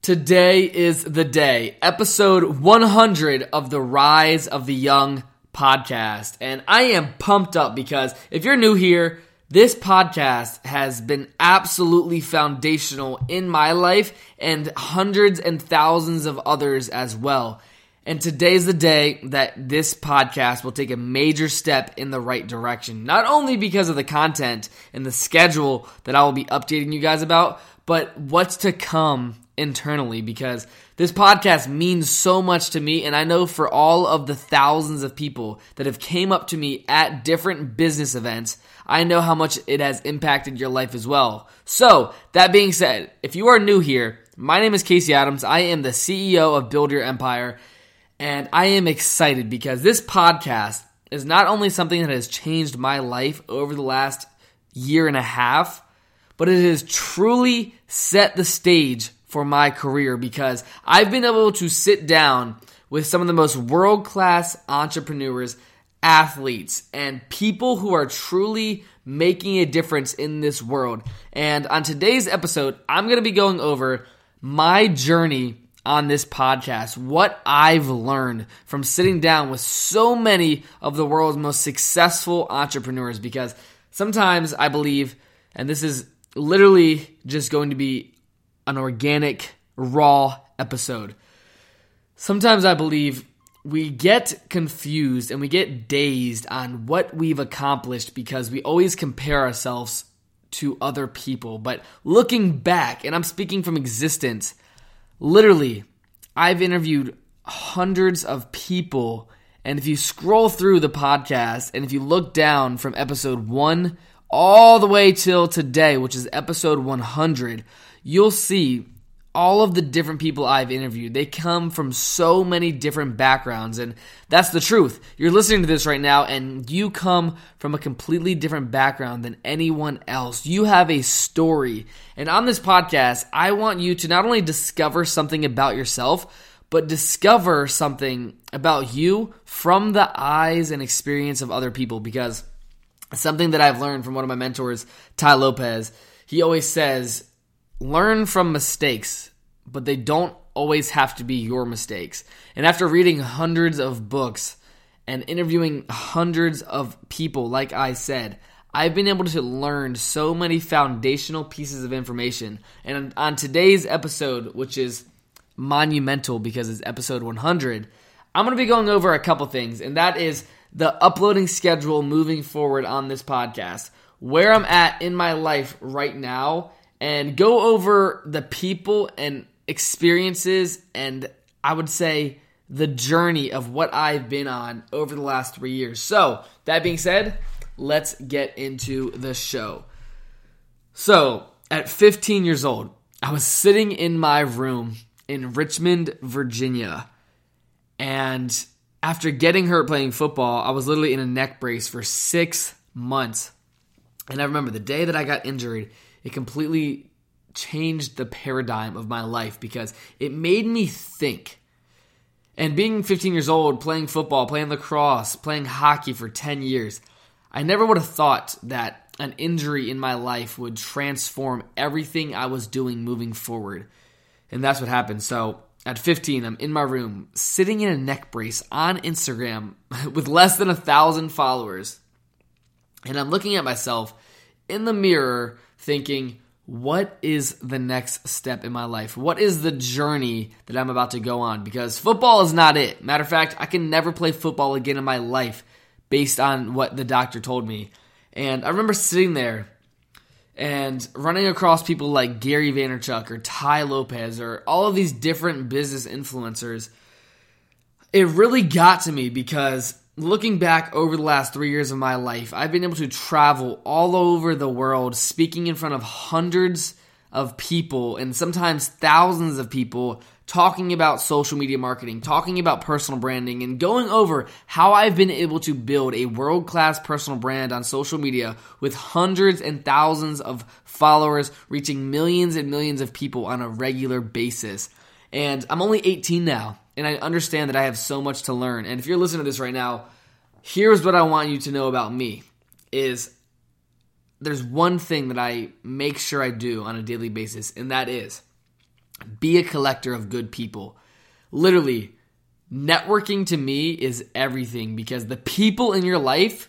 Today is the day, episode 100 of the Rise of the Young podcast. And I am pumped up because if you're new here, this podcast has been absolutely foundational in my life and hundreds and thousands of others as well. And today's the day that this podcast will take a major step in the right direction. Not only because of the content and the schedule that I will be updating you guys about, but what's to come internally because this podcast means so much to me and I know for all of the thousands of people that have came up to me at different business events, I know how much it has impacted your life as well. So, that being said, if you are new here, my name is Casey Adams. I am the CEO of Build Your Empire and I am excited because this podcast is not only something that has changed my life over the last year and a half, but it has truly set the stage for my career because I've been able to sit down with some of the most world class entrepreneurs, athletes, and people who are truly making a difference in this world. And on today's episode, I'm going to be going over my journey on this podcast, what I've learned from sitting down with so many of the world's most successful entrepreneurs because sometimes I believe, and this is literally just going to be an organic, raw episode. Sometimes I believe we get confused and we get dazed on what we've accomplished because we always compare ourselves to other people. But looking back, and I'm speaking from existence, literally, I've interviewed hundreds of people. And if you scroll through the podcast and if you look down from episode one all the way till today, which is episode 100, you'll see all of the different people I've interviewed. They come from so many different backgrounds, and that's the truth. You're listening to this right now, and you come from a completely different background than anyone else. You have a story. And on this podcast, I want you to not only discover something about yourself, but discover something about you from the eyes and experience of other people because something that I've learned from one of my mentors, Tai Lopez. He always says, learn from mistakes, but they don't always have to be your mistakes. And after reading hundreds of books and interviewing hundreds of people, like I said, I've been able to learn so many foundational pieces of information. And on today's episode, which is monumental because it's episode 100, I'm going to be going over a couple things, and that is the uploading schedule moving forward on this podcast, where I'm at in my life right now, and go over the people and experiences and I would say the journey of what I've been on over the last three years. So, that being said, let's get into the show. So, at 15 years old, I was sitting in my room in Richmond, Virginia, and after getting hurt playing football, I was literally in a neck brace for six months. And I remember the day that I got injured, it completely changed the paradigm of my life because it made me think. And being 15 years old, playing football, playing lacrosse, playing hockey for 10 years, I never would have thought that an injury in my life would transform everything I was doing moving forward. And that's what happened. So at 15, I'm in my room, sitting in a neck brace on Instagram with less than a thousand followers. And I'm looking at myself in the mirror thinking, what is the next step in my life? What is the journey that I'm about to go on? Because football is not it. Matter of fact, I can never play football again in my life based on what the doctor told me. And I remember sitting there and running across people like Gary Vaynerchuk or Tai Lopez or all of these different business influencers. It really got to me because looking back over the last three years of my life, I've been able to travel all over the world, speaking in front of hundreds of people and sometimes thousands of people, talking about social media marketing, talking about personal branding, and going over how I've been able to build a world class personal brand on social media with hundreds and thousands of followers, reaching millions and millions of people on a regular basis. And I'm only 18 now and I understand that I have so much to learn. And if you're listening to this right now, here's what I want you to know about me is there's one thing that I make sure I do on a daily basis, and that is be a collector of good people. Literally, networking to me is everything because the people in your life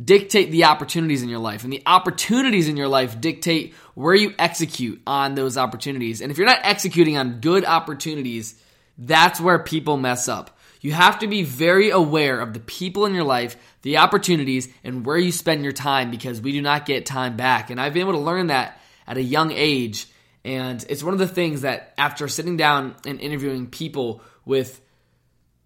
dictate the opportunities in your life, and the opportunities in your life dictate where you execute on those opportunities. And if you're not executing on good opportunities, that's where people mess up. You have to be very aware of the people in your life, the opportunities, and where you spend your time because we do not get time back. And I've been able to learn that at a young age. And it's one of the things that after sitting down and interviewing people with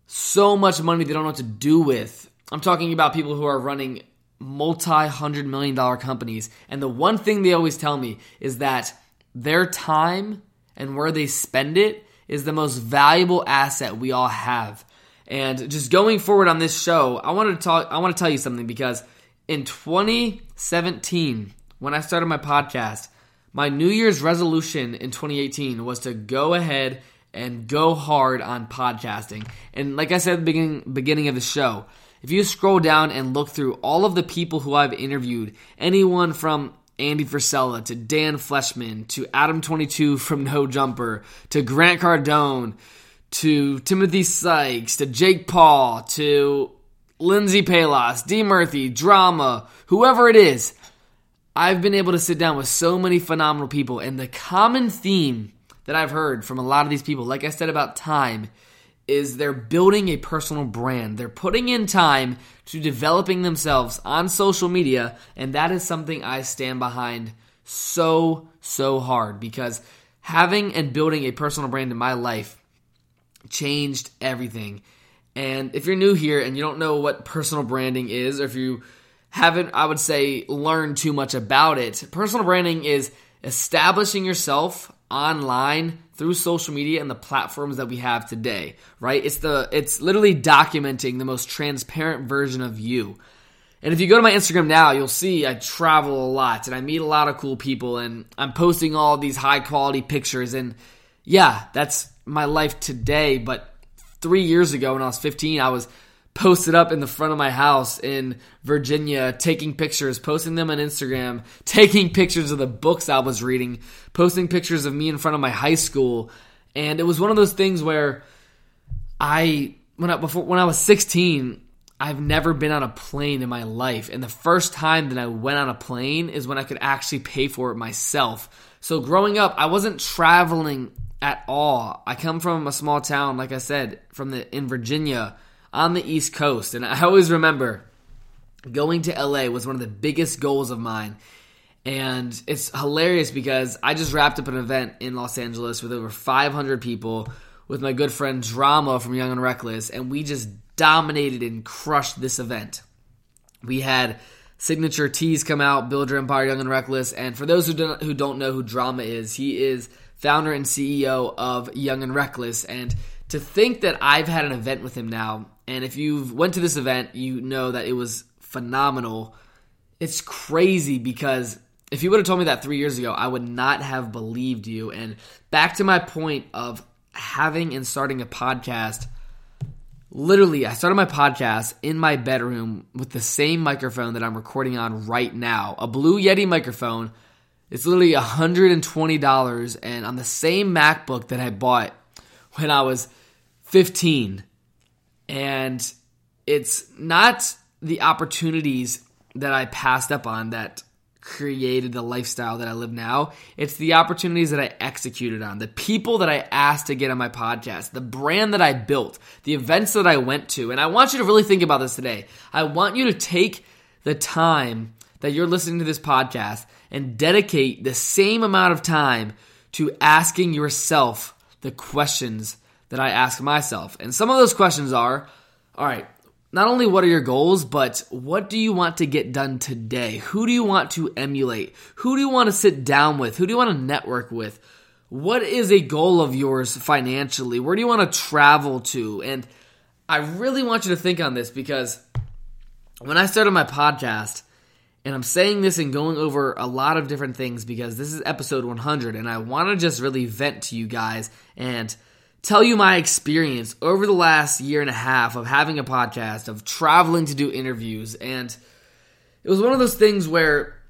so much money they don't know what to do with, I'm talking about people who are running multi hundred million dollar companies. And the one thing they always tell me is that their time and where they spend it is the most valuable asset we all have. And just going forward on this show, I want to talk I want to tell you something because in 2017, when I started my podcast, my New Year's resolution in 2018 was to go ahead and go hard on podcasting. And like I said at the beginning beginning of the show, if you scroll down and look through all of the people who I've interviewed, anyone from Andy Frisella to Dan Fleyshman to Adam22 from No Jumper to Grant Cardone to Timothy Sykes to Jake Paul to Lindsey Pelas, D. Murthy, Drama, whoever it is. I've been able to sit down with so many phenomenal people, and the common theme that I've heard from a lot of these people, like I said about time, is they're building a personal brand. They're putting in time to developing themselves on social media, and that is something I stand behind so, so hard because having and building a personal brand in my life changed everything. And if you're new here and you don't know what personal branding is, or if you haven't, I would say, learned too much about it, personal branding is establishing yourself online through social media and the platforms that we have today, right? It's the it's literally documenting the most transparent version of you. And if you go to my Instagram now, you'll see I travel a lot and I meet a lot of cool people and I'm posting all these high quality pictures and yeah, that's my life today, but 3 years ago when I was 15, I was posted up in the front of my house in Virginia, taking pictures, posting them on Instagram, taking pictures of the books I was reading, posting pictures of me in front of my high school. And it was one of those things where I when I before when I was 16, I've never been on a plane in my life. And the first time that I went on a plane is when I could actually pay for it myself. So growing up, I wasn't traveling at all. I come from a small town, like I said, from the in Virginia on the East Coast. And I always remember going to LA was one of the biggest goals of mine. And it's hilarious because I just wrapped up an event in Los Angeles with over 500 people with my good friend Drama from Young and Reckless, and we just dominated and crushed this event. We had signature tees come out, Build Your Empire, Young and Reckless, and for those who don't, who don't know who Drama is, he is founder and CEO of Young and Reckless, and to think that I've had an event with him now and if you've went to this event, you know that it was phenomenal. It's crazy because if you would have told me that three years ago, I would not have believed you. And back to my point of having and starting a podcast. Literally, I started my podcast in my bedroom with the same microphone that I'm recording on right now. A Blue Yeti microphone. It's literally $120 and on the same MacBook that I bought when I was 15. And it's not the opportunities that I passed up on that created the lifestyle that I live now. It's the opportunities that I executed on, the people that I asked to get on my podcast, the brand that I built, the events that I went to. And I want you to really think about this today. I want you to take the time that you're listening to this podcast and dedicate the same amount of time to asking yourself the questions that I ask myself. And some of those questions are all right, not only what are your goals, but what do you want to get done today? Who do you want to emulate? Who do you want to sit down with? Who do you want to network with? What is a goal of yours financially? Where do you want to travel to? And I really want you to think on this because when I started my podcast, and I'm saying this and going over a lot of different things because this is episode 100, and I want to just really vent to you guys and tell you my experience over the last year and a half of having a podcast, of traveling to do interviews. And it was one of those things where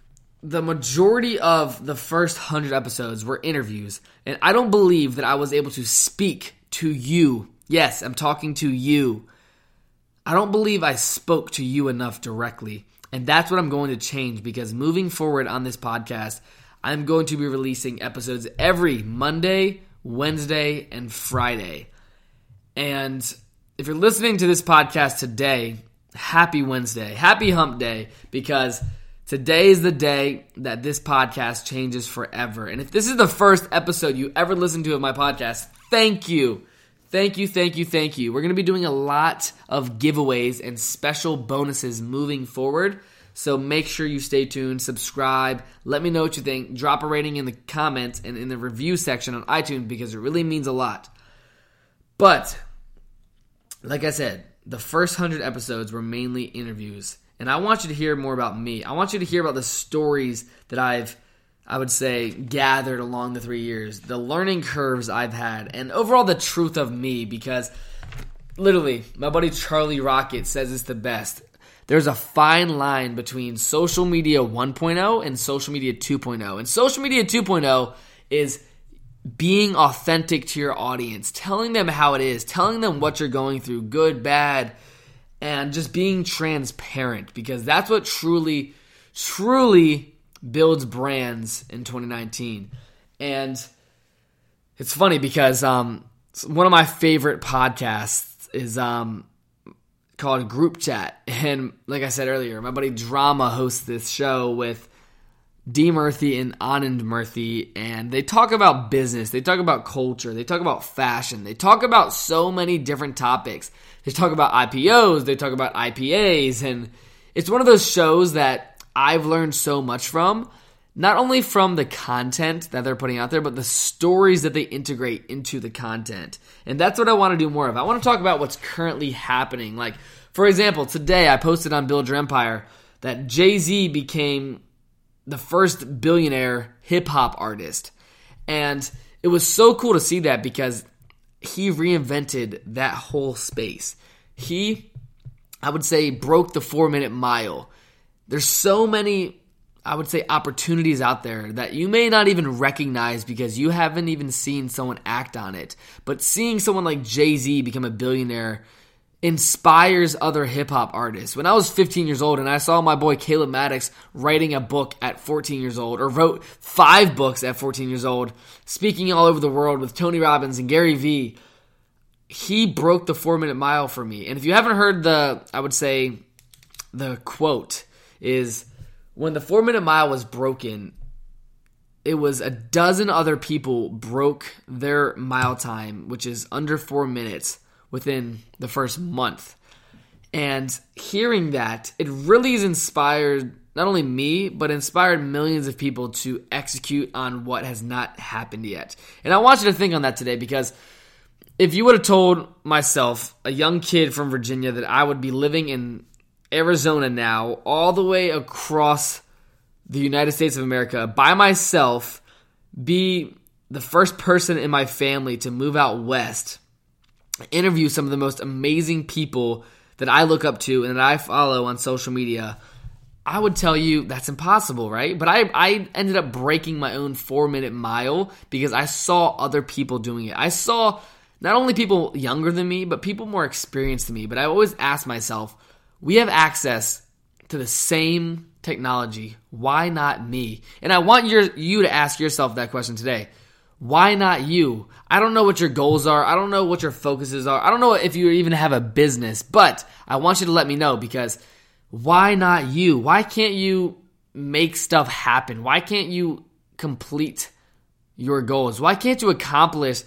the majority of the first 100 episodes were interviews. And I don't believe that I was able to speak to you. Yes, I'm talking to you. I don't believe I spoke to you enough directly. And that's what I'm going to change because moving forward on this podcast, I'm going to be releasing episodes every Monday, Wednesday, and Friday. And if you're listening to this podcast today, happy Wednesday, happy hump day, because today is the day that this podcast changes forever. And if this is the first episode you ever listened to of my podcast, thank you. Thank you, thank you, thank you. We're going to be doing a lot of giveaways and special bonuses moving forward. So make sure you stay tuned, subscribe, let me know what you think, drop a rating in the comments and in the review section on iTunes because it really means a lot. But, like I said, the first 100 episodes were mainly interviews. And I want you to hear more about me. I want you to hear about the stories that I've, I would say, gathered along the three years, the learning curves I've had, and overall the truth of me because literally, my buddy Charlie Rocket says it's the best there's a fine line between social media 1.0 and social media 2.0. And social media 2.0 is being authentic to your audience, telling them how it is, telling them what you're going through, good, bad, and just being transparent because that's what truly, truly builds brands in 2019. And it's funny because um, one of my favorite podcasts is um, called Group Chat. And like I said earlier, my buddy Drama hosts this show with D. Murthy and Anand Murthy, and they talk about business, they talk about culture, they talk about fashion, they talk about so many different topics. They talk about IPOs, they talk about IPAs, and it's one of those shows that I've learned so much from. Not only from the content that they're putting out there, but the stories that they integrate into the content. And that's what I want to do more of. I want to talk about what's currently happening. Like, for example, today I posted on Build Your Empire that Jay Z became the first billionaire hip hop artist. And it was so cool to see that because he reinvented that whole space. He, I would say, broke the four minute mile. There's so many I would say, opportunities out there that you may not even recognize because you haven't even seen someone act on it. But seeing someone like Jay Z become a billionaire inspires other hip hop artists. When I was 15 years old and I saw my boy Caleb Maddix writing a book at 14 years old, or wrote five books at 14 years old, speaking all over the world with Tony Robbins and Gary Vee, he broke the four minute mile for me. And if you haven't heard the, I would say, the quote is, when the four minute mile was broken, it was a dozen other people broke their mile time, which is under four minutes, within the first month. And hearing that, it really has inspired not only me, but inspired millions of people to execute on what has not happened yet. And I want you to think on that today because if you would have told myself, a young kid from Virginia, that I would be living in Arizona now, all the way across the United States of America by myself, be the first person in my family to move out west, interview some of the most amazing people that I look up to and that I follow on social media. I would tell you that's impossible, right? But I, I ended up breaking my own four minute mile because I saw other people doing it. I saw not only people younger than me, but people more experienced than me. But I always ask myself, we have access to the same technology. Why not me? And I want your, you to ask yourself that question today. Why not you? I don't know what your goals are. I don't know what your focuses are. I don't know if you even have a business, but I want you to let me know because why not you? Why can't you make stuff happen? Why can't you complete your goals? Why can't you accomplish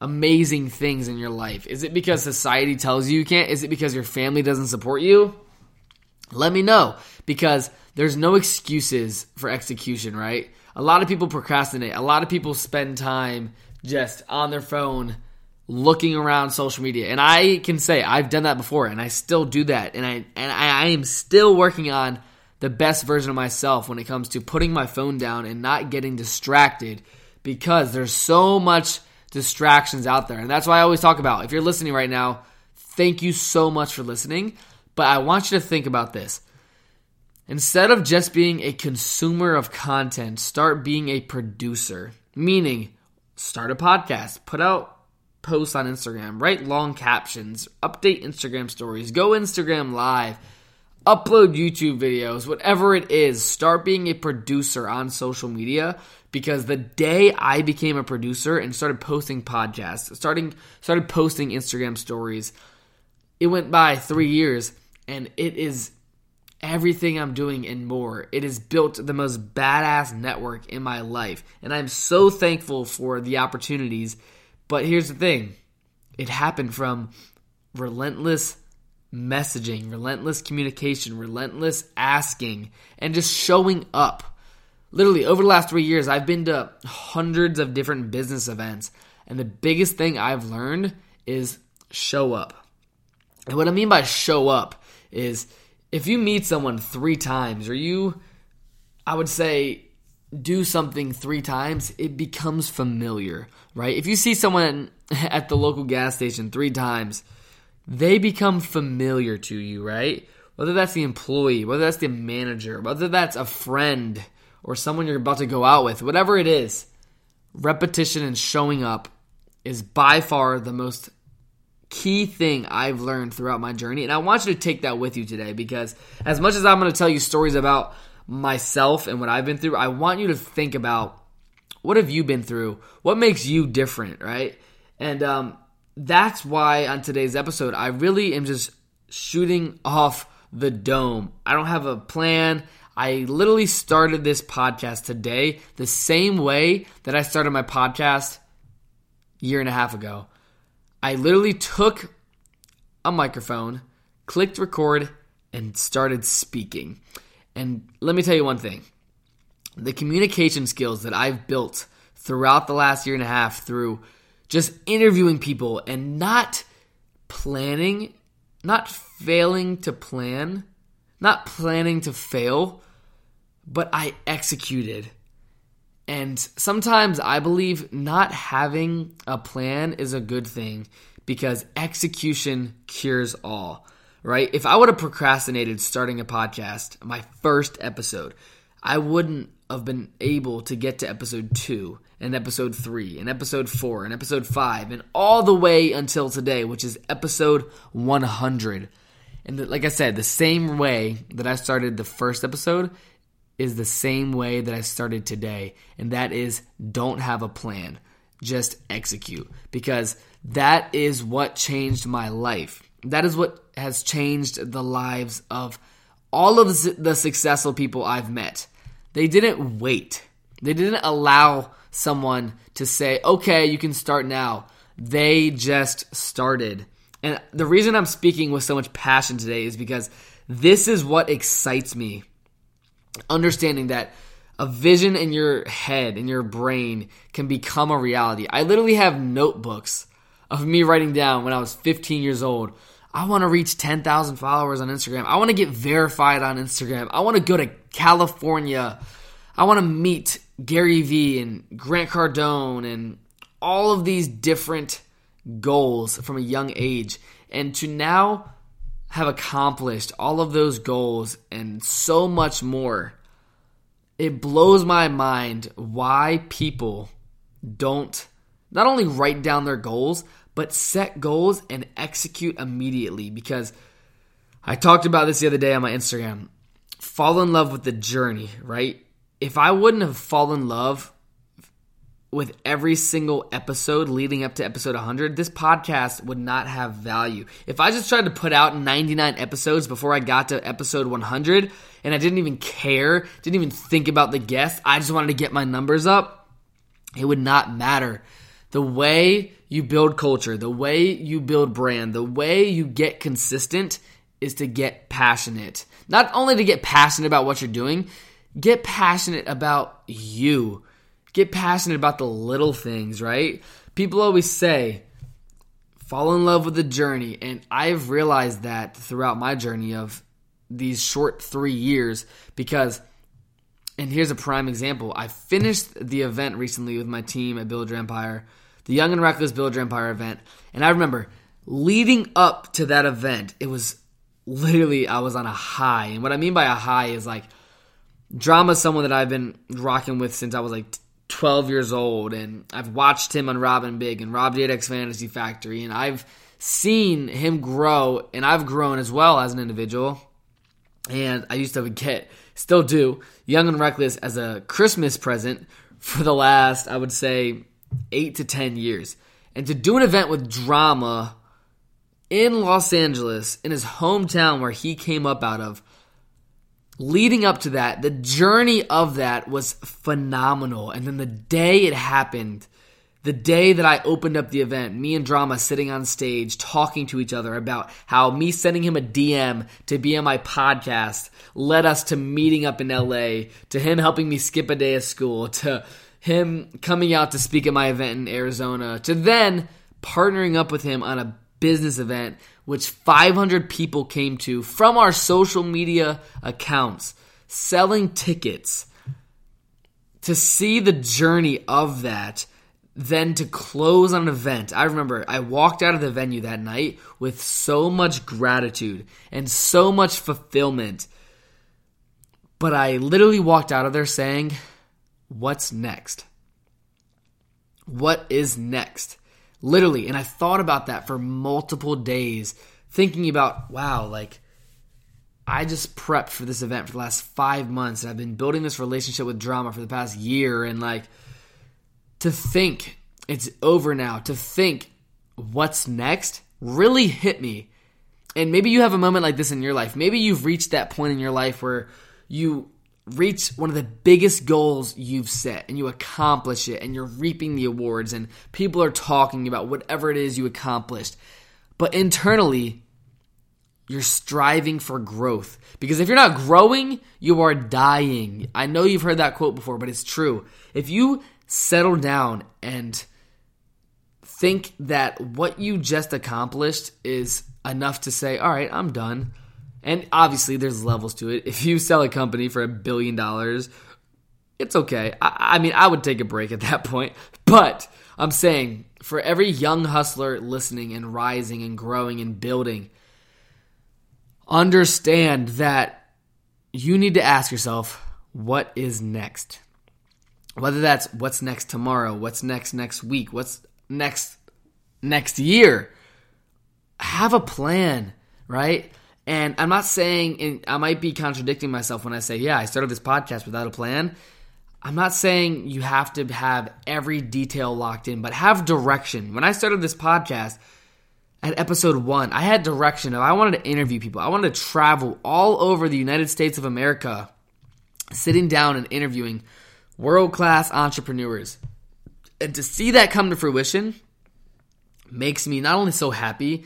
amazing things in your life? Is it because society tells you you can't? Is it because your family doesn't support you? Let me know because there's no excuses for execution, right? A lot of people procrastinate. A lot of people spend time just on their phone looking around social media. And I can say I've done that before and I still do that. And I and I, I am still working on the best version of myself when it comes to putting my phone down and not getting distracted because there's so much distractions out there. And that's why I always talk about if you're listening right now, thank you so much for listening. But I want you to think about this. Instead of just being a consumer of content, start being a producer. Meaning, start a podcast, put out posts on Instagram, write long captions, update Instagram stories, go Instagram live, upload YouTube videos, whatever it is, start being a producer on social media because the day I became a producer and started posting podcasts, starting started posting Instagram stories, it went by 3 years and it is everything I'm doing and more. It has built the most badass network in my life. And I'm so thankful for the opportunities. But here's the thing it happened from relentless messaging, relentless communication, relentless asking, and just showing up. Literally, over the last three years, I've been to hundreds of different business events. And the biggest thing I've learned is show up. And what I mean by show up is if you meet someone three times or you, I would say, do something three times, it becomes familiar, right? If you see someone at the local gas station three times, they become familiar to you, right? Whether that's the employee, whether that's the manager, whether that's a friend or someone you're about to go out with, whatever it is, repetition and showing up is by far the most key thing I've learned throughout my journey. And I want you to take that with you today because as much as I'm going to tell you stories about myself and what I've been through, I want you to think about what have you been through? What makes you different, right? And um, that's why on today's episode, I really am just shooting off the dome. I don't have a plan. I literally started this podcast today the same way that I started my podcast year and a half ago. I literally took a microphone, clicked record, and started speaking. And let me tell you one thing the communication skills that I've built throughout the last year and a half through just interviewing people and not planning, not failing to plan, not planning to fail, but I executed. And sometimes I believe not having a plan is a good thing because execution cures all, right? If I would have procrastinated starting a podcast, my first episode, I wouldn't have been able to get to episode two and episode three and episode four and episode five and all the way until today, which is episode 100. And like I said, the same way that I started the first episode is the same way that I started today, and that is don't have a plan, just execute. Because that is what changed my life. That is what has changed the lives of all of the successful people I've met. They didn't wait, they didn't allow someone to say, okay, you can start now. They just started. And the reason I'm speaking with so much passion today is because this is what excites me understanding that a vision in your head, in your brain, can become a reality. I literally have notebooks of me writing down when I was 15 years old. I want to reach 10,000 followers on Instagram. I want to get verified on Instagram. I want to go to California. I want to meet Gary Vee and Grant Cardone and all of these different goals from a young age. And to now have accomplished all of those goals and so much more, it blows my mind why people don't not only write down their goals, but set goals and execute immediately. Because I talked about this the other day on my Instagram. fall in love with the journey, right? If I wouldn't have fallen in love with every single episode leading up to episode 100, this podcast would not have value. If I just tried to put out 99 episodes before I got to episode 100 and I didn't even care, didn't even think about the guest, I just wanted to get my numbers up, it would not matter. The way you build culture, the way you build brand, the way you get consistent is to get passionate. Not only to get passionate about what you're doing, get passionate about you. Get passionate about the little things, right? People always say, fall in love with the journey. And I've realized that throughout my journey of these short three years because, and here's a prime example. I finished the event recently with my team at Build Your Empire, the Young and Reckless Build Your Empire event. And I remember leading up to that event, it was literally I was on a high. And what I mean by a high is like drama is someone that I've been rocking with since I was like 12 years old and I've watched him on Rob and Big and Rob Dyrdek's Fantasy Factory and I've seen him grow and I've grown as well as an individual. And I used to get still do Young and Reckless as a Christmas present for the last I would say 8 to 10 years. And to do an event with drama in Los Angeles, in his hometown where he came up out of, leading up to that, the journey of that was phenomenal. And then the day it happened, the day that I opened up the event, me and Drama sitting on stage talking to each other about how me sending him a DM to be on my podcast led us to meeting up in LA, to him helping me skip a day of school, to him coming out to speak at my event in Arizona, to then partnering up with him on a business event, which 500 people came to from our social media accounts, selling tickets. To see the journey of that, then to close on an event. I remember I walked out of the venue that night with so much gratitude and so much fulfillment. But I literally walked out of there saying, What's next? What is next? Literally. And I thought about that for multiple days, thinking about, wow, like, I just prepped for this event for the last five months. And I've been building this relationship with drama for the past year. And, like, to think it's over now, to think what's next really hit me. And maybe you have a moment like this in your life. Maybe you've reached that point in your life where you reach one of the biggest goals you've set and you accomplish it and you're reaping the awards and people are talking about whatever it is you accomplished. But internally, you're striving for growth. Because if you're not growing, you are dying. I know you've heard that quote before, but it's true. If you settle down and think that what you just accomplished is enough to say, all right, I'm done and obviously, there's levels to it. If you sell a company for a billion dollars, it's okay. I, I, mean, I would take a break at that point. But I'm saying for every young hustler listening and rising and growing and building, understand that you need to ask yourself, what is next? Whether that's what's next tomorrow, what's next next week, what's next next year. Have a plan, right? And I'm not saying, and I might be contradicting myself when I say, yeah, I started this podcast without a plan. I'm not saying you have to have every detail locked in, but have direction. When I started this podcast at episode one, I had direction of I wanted to interview people. I wanted to travel all over the United States of America, sitting down and interviewing world class entrepreneurs. And to see that come to fruition makes me not only so happy,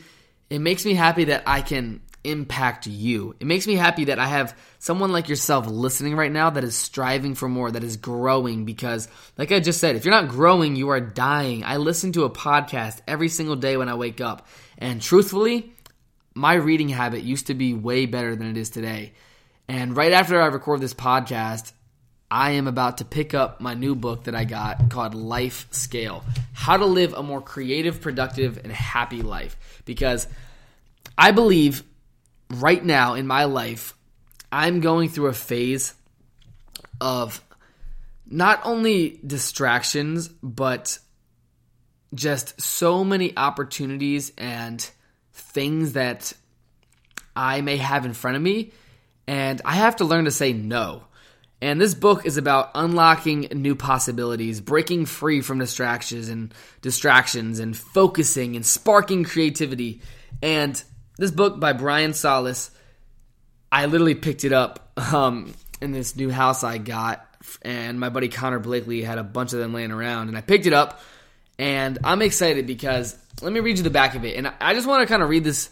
it makes me happy that I can impact you. It makes me happy that I have someone like yourself listening right now that is striving for more, that is growing because, like I just said, if you're not growing, you are dying. I listen to a podcast every single day when I wake up. And truthfully, my reading habit used to be way better than it is today. And right after I record this podcast, I am about to pick up my new book that I got called Life Scale How to Live a More Creative, Productive, and Happy Life. Because I believe right now in my life, I'm going through a phase of not only distractions, but just so many opportunities and things that I may have in front of me. and I have to learn to say no. And this book is about unlocking new possibilities, breaking free from distractions and distractions and focusing and sparking creativity. And this book by Brian Solis, I literally picked it up um, in this new house I got, and my buddy Connor Blakely had a bunch of them laying around, and I picked it up, and I'm excited because let me read you the back of it, and I just want to kind of read this,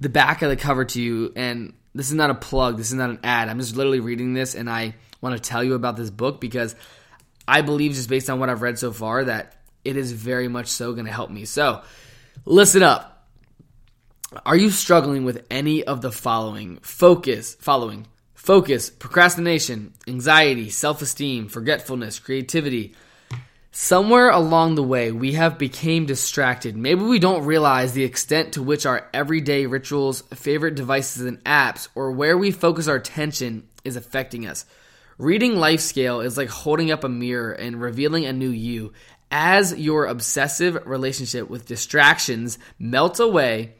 the back of the cover to you, and this is not a plug, this is not an ad. I'm just literally reading this, and I want to tell you about this book because I believe, just based on what I've read so far, that it is very much so going to help me. So, listen up. Are you struggling with any of the following? Focus, following. Focus, procrastination, anxiety, self esteem, forgetfulness, creativity. Somewhere along the way, we have become distracted. Maybe we don't realize the extent to which our everyday rituals, favorite devices and apps, or where we focus our attention is affecting us. Reading Life Scale is like holding up a mirror and revealing a new you. As your obsessive relationship with distractions melts away,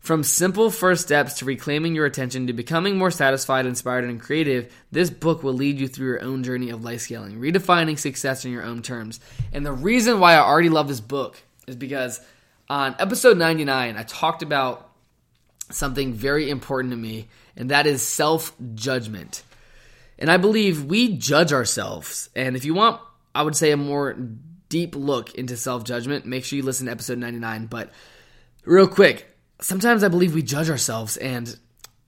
from simple first steps to reclaiming your attention to becoming more satisfied, inspired, and creative, this book will lead you through your own journey of life scaling, redefining success in your own terms. And the reason why I already love this book is because on episode 99, I talked about something very important to me, and that is self judgment. And I believe we judge ourselves. And if you want, I would say, a more deep look into self judgment, make sure you listen to episode 99. But real quick, sometimes I believe we judge ourselves, and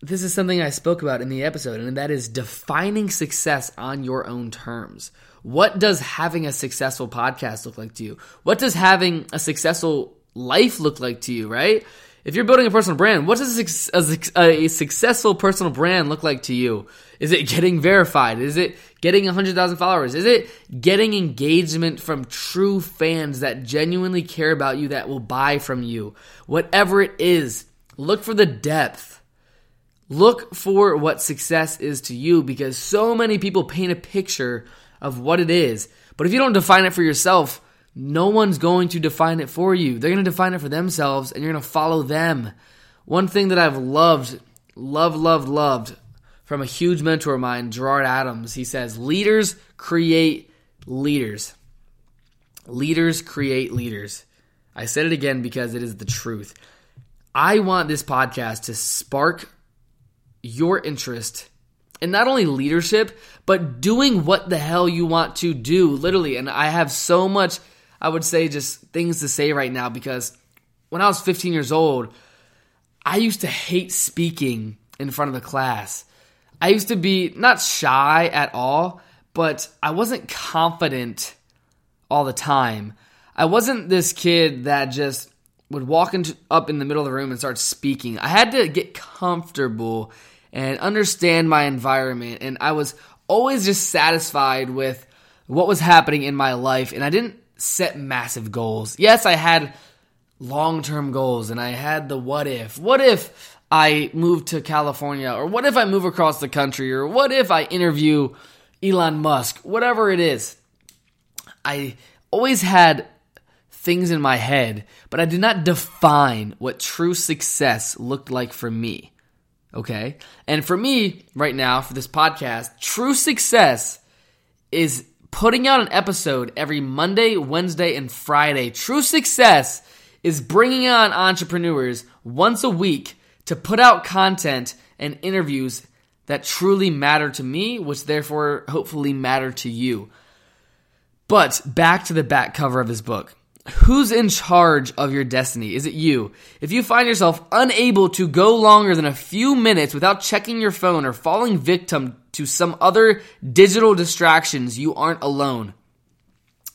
this is something I spoke about in the episode, and that is defining success on your own terms. What does having a successful podcast look like to you? What does having a successful life look like to you, right? If you're building a personal brand, what does a, a, a, successful personal brand look like to you? Is it getting verified? Is it getting 100,000 followers? Is it getting engagement from true fans that genuinely care about you, that will buy from you? Whatever it is, look for the depth. Look for what success is to you because so many people paint a picture of what it is. But if you don't define it for yourself, no one's going to define it for you. They're going to define it for themselves and you're going to follow them. One thing that I've loved, loved, loved, loved from a huge mentor of mine, Gerard Adams, he says, Leaders create leaders. Leaders create leaders. I said it again because it is the truth. I want this podcast to spark your interest in not only leadership, but doing what the hell you want to do, literally. And I have so much I would say just things to say right now because when I was 15 years old, I used to hate speaking in front of the class. I used to be not shy at all, but I wasn't confident all the time. I wasn't this kid that just would walk into, up in the middle of the room and start speaking. I had to get comfortable and understand my environment, and I was always just satisfied with what was happening in my life, and I didn't set massive goals. Yes, I had long term goals and I had the what if. What if I move to California? Or what if I move across the country? Or what if I interview Elon Musk? Whatever it is. I always had things in my head, but I did not define what true success looked like for me. Okay? And for me, right now, for this podcast, true success is putting out an episode every Monday, Wednesday, and Friday. True success is bringing on entrepreneurs once a week to put out content and interviews that truly matter to me, which therefore hopefully matter to you. But back to the back cover of his book. Who's in charge of your destiny? Is it you? If you find yourself unable to go longer than a few minutes without checking your phone or falling victim to some other digital distractions, you aren't alone.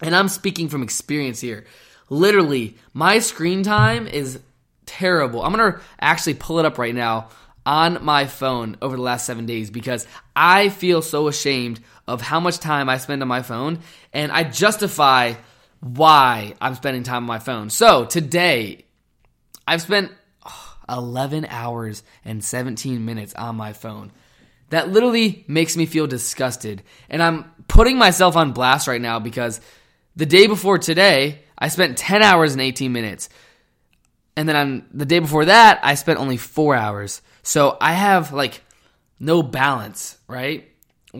And I'm speaking from experience here. Literally, my screen time is terrible. I'm going to actually pull it up right now on my phone over the last seven days because I feel so ashamed of how much time I spend on my phone and I justify why I'm spending time on my phone. So today, I've spent 11 hours and 17 minutes on my phone. That literally makes me feel disgusted. And I'm putting myself on blast right now because the day before today, I spent 10 hours and 18 minutes. And then on the day before that, I spent only four hours. So I have like no balance, right?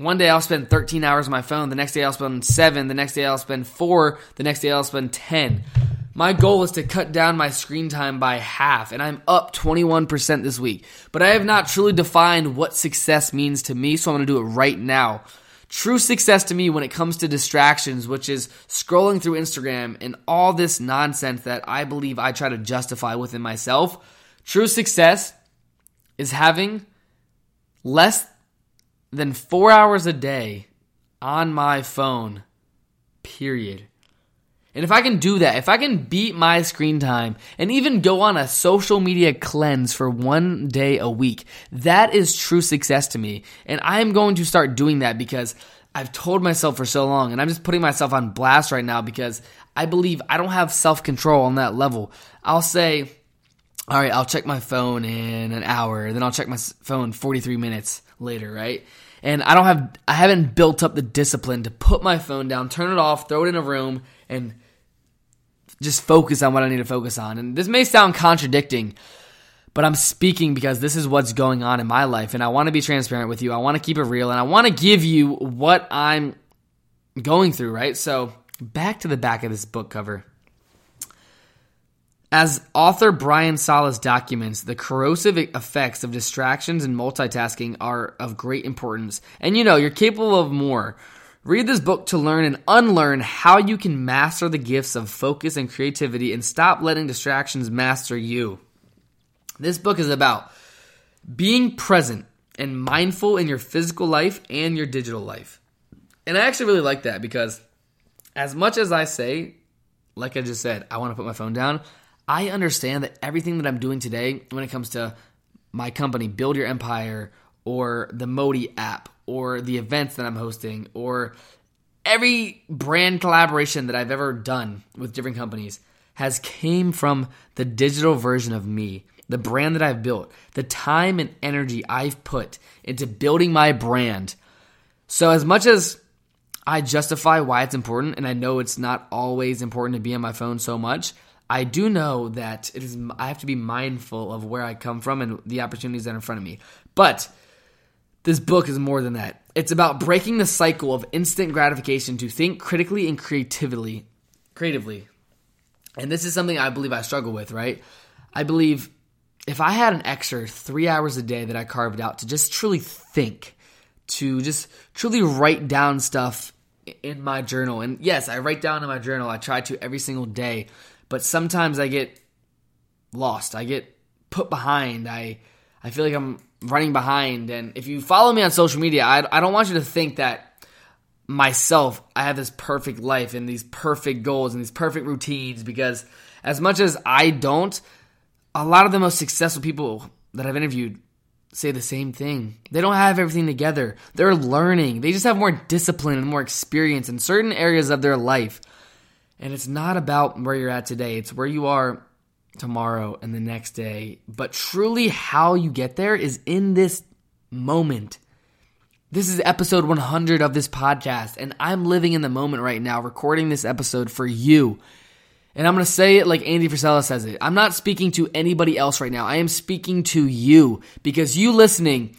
One day I'll spend 13 hours on my phone, the next day I'll spend 7, the next day I'll spend 4, the next day I'll spend 10. My goal is to cut down my screen time by half, and I'm up 21% this week. But I have not truly defined what success means to me, so I'm to do it right now. True success to me when it comes to distractions, which is scrolling through Instagram and all this nonsense that I believe I try to justify within myself. True success is having less than four hours a day on my phone, period. And if I can do that, if I can beat my screen time and even go on a social media cleanse for one day a week, that is true success to me. And I am going to start doing that because I've told myself for so long, and I'm just putting myself on blast right now because I believe I don't have self control on that level. I'll say, all right, I'll check my phone in an hour, then I'll check my phone 43 minutes later, right? And I don't have, I haven't built up the discipline to put my phone down, turn it off, throw it in a room, and just focus on what I need to focus on. And this may sound contradicting, but I'm speaking because this is what's going on in my life. And I want to be transparent with you. I want to keep it real and I want to give you what I'm going through, right? So, back to the back of this book cover. As author Brian Solis documents, the corrosive effects of distractions and multitasking are of great importance. And you know, you're capable of more. Read this book to learn and unlearn how you can master the gifts of focus and creativity and stop letting distractions master you. This book is about being present and mindful in your physical life and your digital life. And I actually really like that because, as much as I say, like I just said, I want to put my phone down, I understand that everything that I'm doing today when it comes to my company, Build Your Empire, or the Modi app, or the events that I'm hosting or every brand collaboration that I've ever done with different companies has came from the digital version of me, the brand that I've built, the time and energy I've put into building my brand. So as much as I justify why it's important and I know it's not always important to be on my phone so much, I do know that it is I have to be mindful of where I come from and the opportunities that are in front of me. But this book is more than that. It's about breaking the cycle of instant gratification to think critically and creatively, creatively. And this is something I believe I struggle with, right? I believe if I had an extra 3 hours a day that I carved out to just truly think, to just truly write down stuff in my journal. And yes, I write down in my journal. I try to every single day, but sometimes I get lost. I get put behind. I I feel like I'm running behind. And if you follow me on social media, I, I don't want you to think that myself, I have this perfect life and these perfect goals and these perfect routines because as much as I don't, a lot of the most successful people that I've interviewed say the same thing. They don't have everything together. They're learning. They just have more discipline and more experience in certain areas of their life. And it's not about where you're at today, it's where you are tomorrow and the next day. But truly, how you get there is in this moment. This is episode 100 of this podcast, and I'm living in the moment right now, recording this episode for you. And I'm going to say it like Andy Frisella says it. I'm not speaking to anybody else right now. I am speaking to you because you listening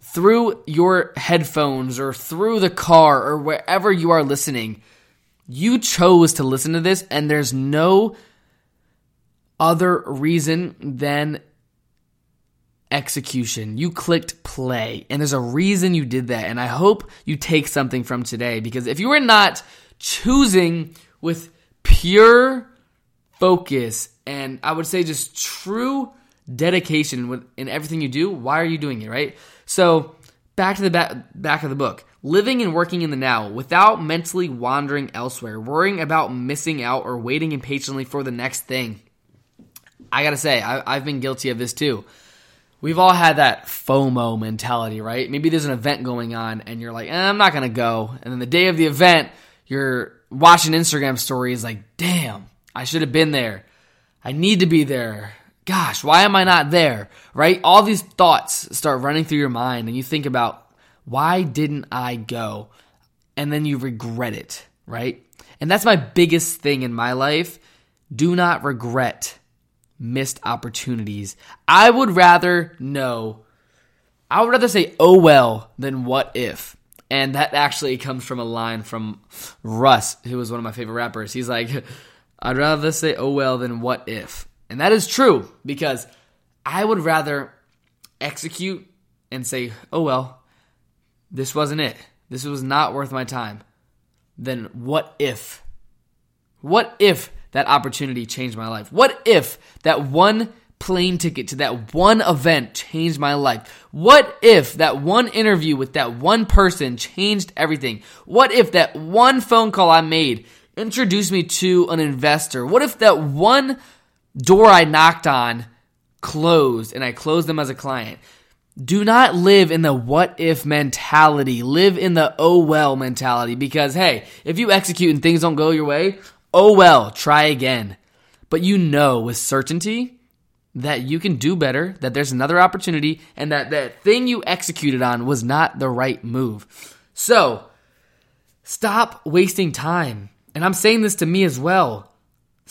through your headphones or through the car or wherever you are listening, you chose to listen to this, and there's no other reason than execution. You clicked play, and there's a reason you did that. And I hope you take something from today because if you are not choosing with pure focus and I would say just true dedication in everything you do, why are you doing it, right? So, back to the back, back of the book. Living and working in the now without mentally wandering elsewhere, worrying about missing out or waiting impatiently for the next thing. I gotta say, I, I've been guilty of this too. We've all had that FOMO mentality, right? Maybe there's an event going on and you're like, eh, I'm not gonna go. And then the day of the event, you're watching Instagram stories like, damn, I should have been there. I need to be there. Gosh, why am I not there? Right? All these thoughts start running through your mind and you think about, why didn't I go? And then you regret it, right? And that's my biggest thing in my life. Do not regret missed opportunities. I would rather know I would rather say oh well than what if. And that actually comes from a line from Russ, who was one of my favorite rappers. He's like, I'd rather say oh well than what if. And that is true because I would rather execute and say, oh well, this wasn't it. This was not worth my time. Then what if? What if that opportunity changed my life? What if that one plane ticket to that one event changed my life? What if that one interview with that one person changed everything? What if that one phone call I made introduced me to an investor? What if that one door I knocked on closed and I closed them as a client? Do not live in the what if mentality. Live in the oh well mentality because hey, if you execute and things don't go your way, oh well, try again. But you know with certainty that you can do better, that there's another opportunity, and that that thing you executed on was not the right move. So, stop wasting time. And I'm saying this to me as well.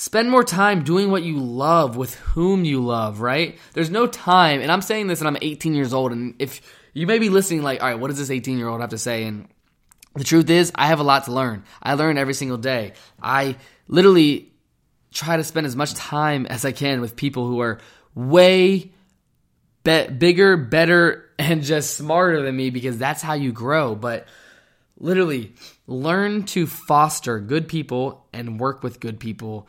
Spend more time doing what you love with whom you love, right? There's no time, and I'm saying this and I'm 18 years old, and if you may be listening like, all right, what does this 18 year old have to say? And the truth is, I have a lot to learn. I learn every single day. I literally try to spend as much time as I can with people who are way be- bigger, better, and just smarter than me because that's how you grow. But literally, learn to foster good people and work with good people.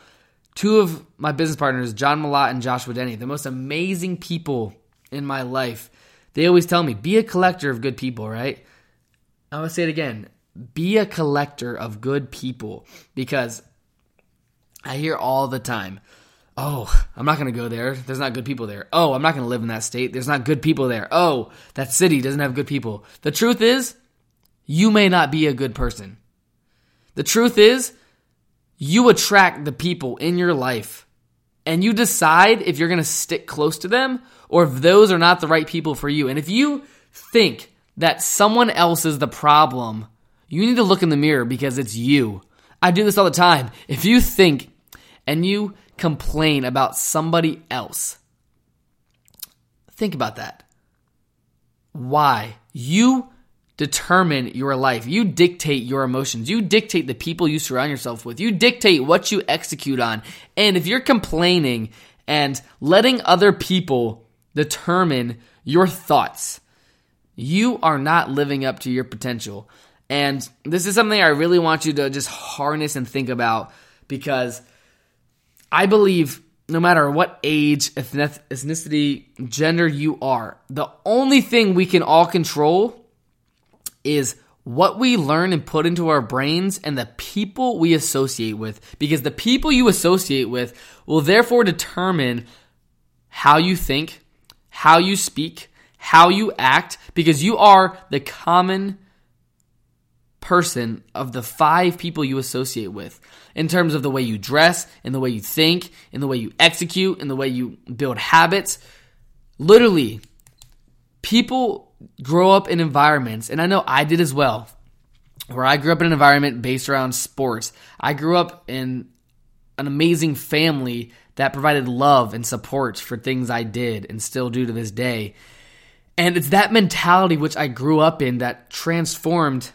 Two of my business partners, John Malott and Joshua Denny, the most amazing people in my life. They always tell me, be a collector of good people, right? I'm going to say it again. Be a collector of good people because I hear all the time, oh, I'm not going to go there. There's not good people there. Oh, I'm not going to live in that state. There's not good people there. Oh, that city doesn't have good people. The truth is, you may not be a good person. The truth is, you attract the people in your life and you decide if you're going to stick close to them or if those are not the right people for you. And if you think that someone else is the problem, you need to look in the mirror because it's you. I do this all the time. If you think and you complain about somebody else, think about that. Why? You determine your life. You dictate your emotions. You dictate the people you surround yourself with. You dictate what you execute on. And if you're complaining and letting other people determine your thoughts, you are not living up to your potential. And this is something I really want you to just harness and think about because I believe no matter what age, ethnicity, gender you are, the only thing we can all control is what we learn and put into our brains and the people we associate with. Because the people you associate with will therefore determine how you think, how you speak, how you act, because you are the common person of the five people you associate with in terms of the way you dress, in the way you think, in the way you execute, in the way you build habits. Literally, people grow up in environments, and I know I did as well, where I grew up in an environment based around sports. I grew up in an amazing family that provided love and support for things I did and still do to this day. And it's that mentality which I grew up in that transformed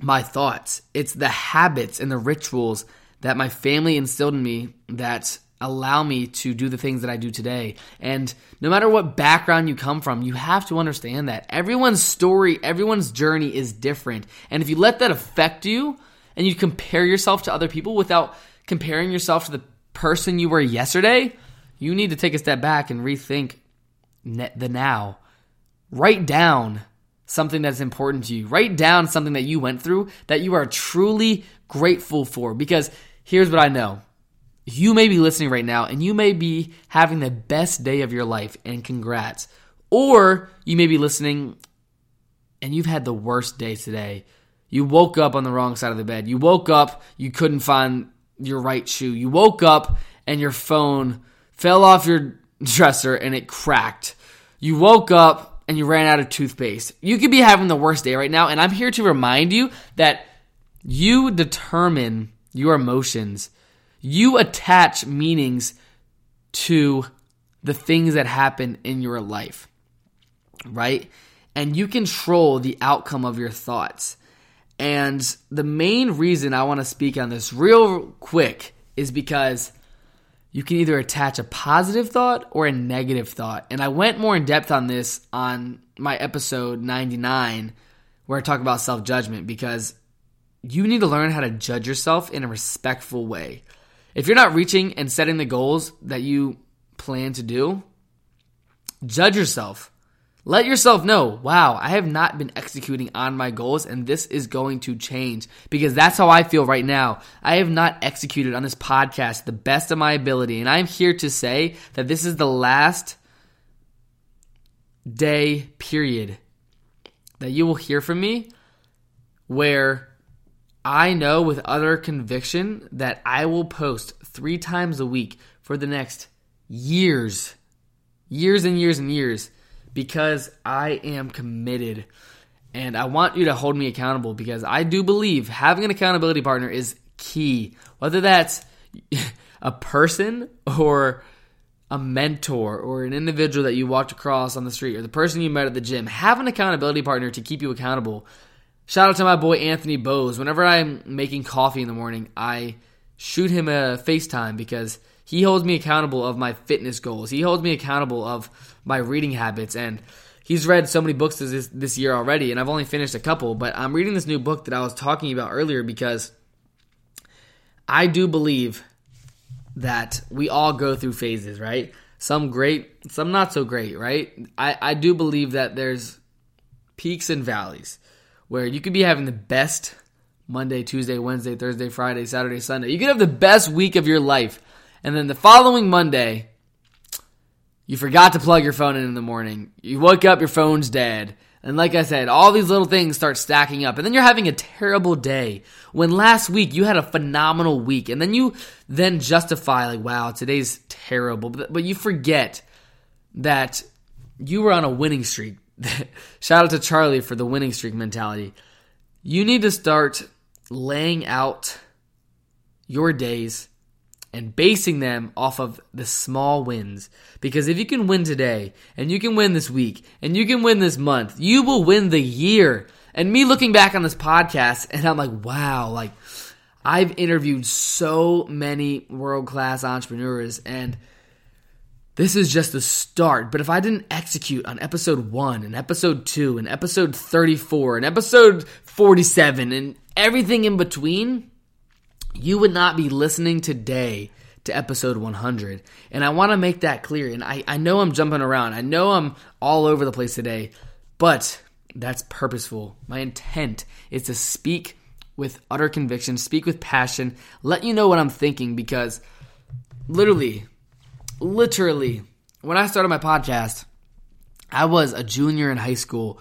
my thoughts. It's the habits and the rituals that my family instilled in me that allow me to do the things that I do today. And no matter what background you come from, you have to understand that everyone's story, everyone's journey is different. And if you let that affect you and you compare yourself to other people without comparing yourself to the person you were yesterday, you need to take a step back and rethink the now. Write down something that's important to you. Write down something that you went through that you are truly grateful for. Because here's what I know you may be listening right now and you may be having the best day of your life, and congrats. Or you may be listening and you've had the worst day today. You woke up on the wrong side of the bed. You woke up, you couldn't find your right shoe. You woke up and your phone fell off your dresser and it cracked. You woke up and you ran out of toothpaste. You could be having the worst day right now, and I'm here to remind you that you determine your emotions. You attach meanings to the things that happen in your life. right? And you control the outcome of your thoughts. And the main reason I want to speak on this real quick is because you can either attach a positive thought or a negative thought. And I went more in depth on this on my episode 99, where I talk about self judgment, because you need to learn how to judge yourself in a respectful way. If you're not reaching and setting the goals that you plan to do, judge yourself. Let yourself know, wow, I have not been executing on my goals and this is going to change because that's how I feel right now. I have not executed on this podcast the best of my ability. And I'm here to say that this is the last day period that you will hear from me where I know with utter conviction that I will post three times a week for the next years, years and years and years because I am committed. And I want you to hold me accountable because I do believe having an accountability partner is key. Whether that's a person or a mentor or an individual that you walked across on the street or the person you met at the gym, have an accountability partner to keep you accountable. Shout out to my boy Anthony Bose. Whenever I'm making coffee in the morning, I shoot him a FaceTime because he holds me accountable of my fitness goals. He holds me accountable of my reading habits and he's read so many books this this year already and I've only finished a couple, but I'm reading this new book that I was talking about earlier because I do believe that we all go through phases, right? Some great, some not so great, right? I, I do believe that there's peaks and valleys where you could be having the best Monday, Tuesday, Wednesday, Thursday, Friday, Saturday, Sunday. You could have the best week of your life. And then the following Monday, you forgot to plug your phone in in the morning. You woke up, your phone's dead. And like I said, all these little things start stacking up. And then you're having a terrible day. When last week you had a phenomenal week. And then you then justify, like, wow, today's terrible. But, but you forget that you were on a winning streak. Shout out to Charlie for the winning streak mentality. You need to start laying out your days and basing them off of the small wins. Because if you can win today, and you can win this week, and you can win this month, you will win the year. And me looking back on this podcast, and I'm like, wow, like, I've interviewed so many world class entrepreneurs, and this is just the start. But if I didn't execute on episode one, and episode two, and episode 34, and episode 47, and everything in between, you would not be listening today to episode 100. And I want to make that clear. And I, I know I'm jumping around, I know I'm all over the place today, but that's purposeful. My intent is to speak with utter conviction, speak with passion, let you know what I'm thinking because literally, literally, when I started my podcast, I was a junior in high school.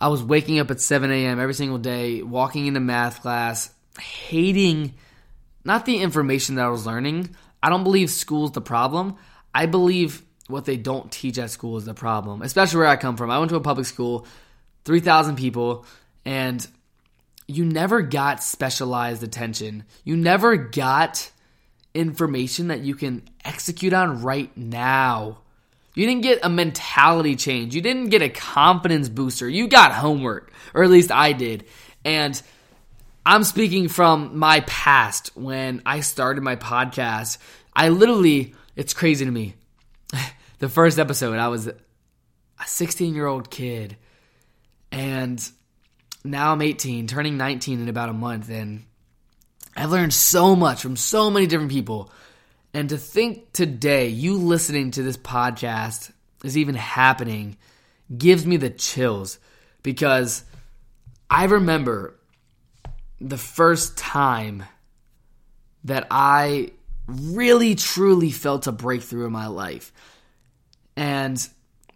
I was waking up at 7 a.m. every single day, walking into math class, hating not the information that I was learning. I don't believe school's the problem. I believe what they don't teach at school is the problem, especially where I come from. I went to a public school, 3,000 people, and you never got specialized attention. You never got information that you can execute on right now. You didn't get a mentality change. You didn't get a confidence booster. You got homework, or at least I did. And I'm speaking from my past when I started my podcast. I literally, it's crazy to me. the first episode, I was a 16 year old kid, and now I'm 18, turning 19 in about a month, and I've learned so much from so many different people. And to think today, you listening to this podcast is even happening gives me the chills because I remember the first time that I really truly felt a breakthrough in my life. And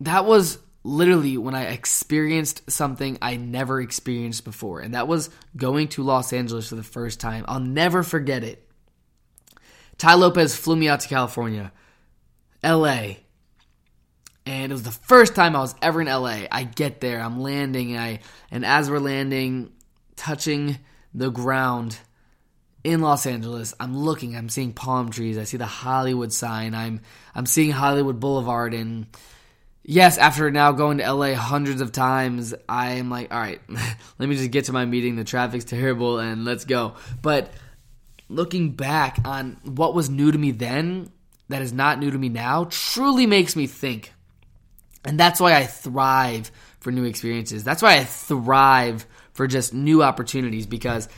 that was literally when I experienced something I never experienced before. And that was going to Los Angeles for the first time. I'll never forget it. Tai Lopez flew me out to California, LA. And it was the first time I was ever in LA. I get there, I'm landing, and I and as we're landing, touching the ground in Los Angeles. I'm looking, I'm seeing palm trees, I see the Hollywood sign, I'm I'm seeing Hollywood Boulevard and yes, after now going to LA hundreds of times, I am like, all right, let me just get to my meeting. The traffic's terrible and let's go. But looking back on what was new to me then that is not new to me now truly makes me think. And that's why I thrive for new experiences. That's why I thrive for just new opportunities because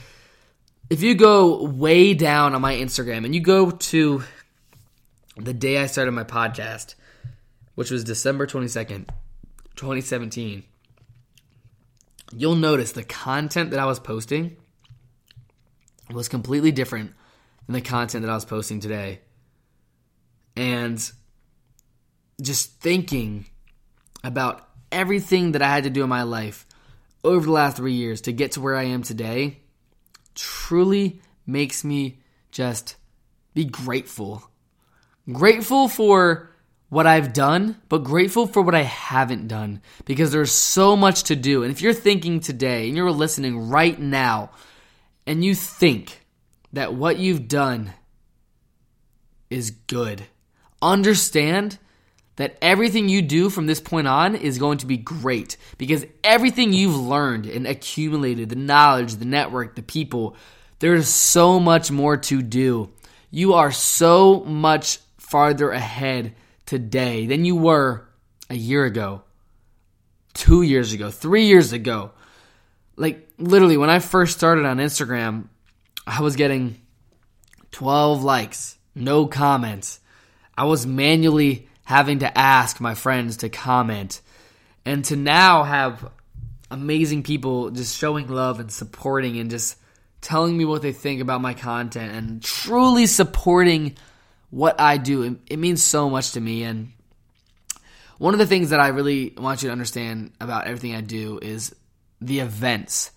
if you go way down on my Instagram and you go to the day I started my podcast, which was December 22nd, 2017, you'll notice the content that I was posting was completely different than the content that I was posting today. And just thinking about everything that I had to do in my life over the last three years to get to where I am today truly makes me just be grateful. Grateful for what I've done, but grateful for what I haven't done because there's so much to do. And if you're thinking today and you're listening right now and you think that what you've done is good, understand that everything you do from this point on is going to be great because everything you've learned and accumulated the knowledge, the network, the people there's so much more to do. You are so much farther ahead today than you were a year ago, two years ago, three years ago. Like, literally, when I first started on Instagram, I was getting 12 likes, no comments. I was manually having to ask my friends to comment. And to now have amazing people just showing love and supporting and just telling me what they think about my content and truly supporting what I do, it, it means so much to me. And one of the things that I really want you to understand about everything I do is the events.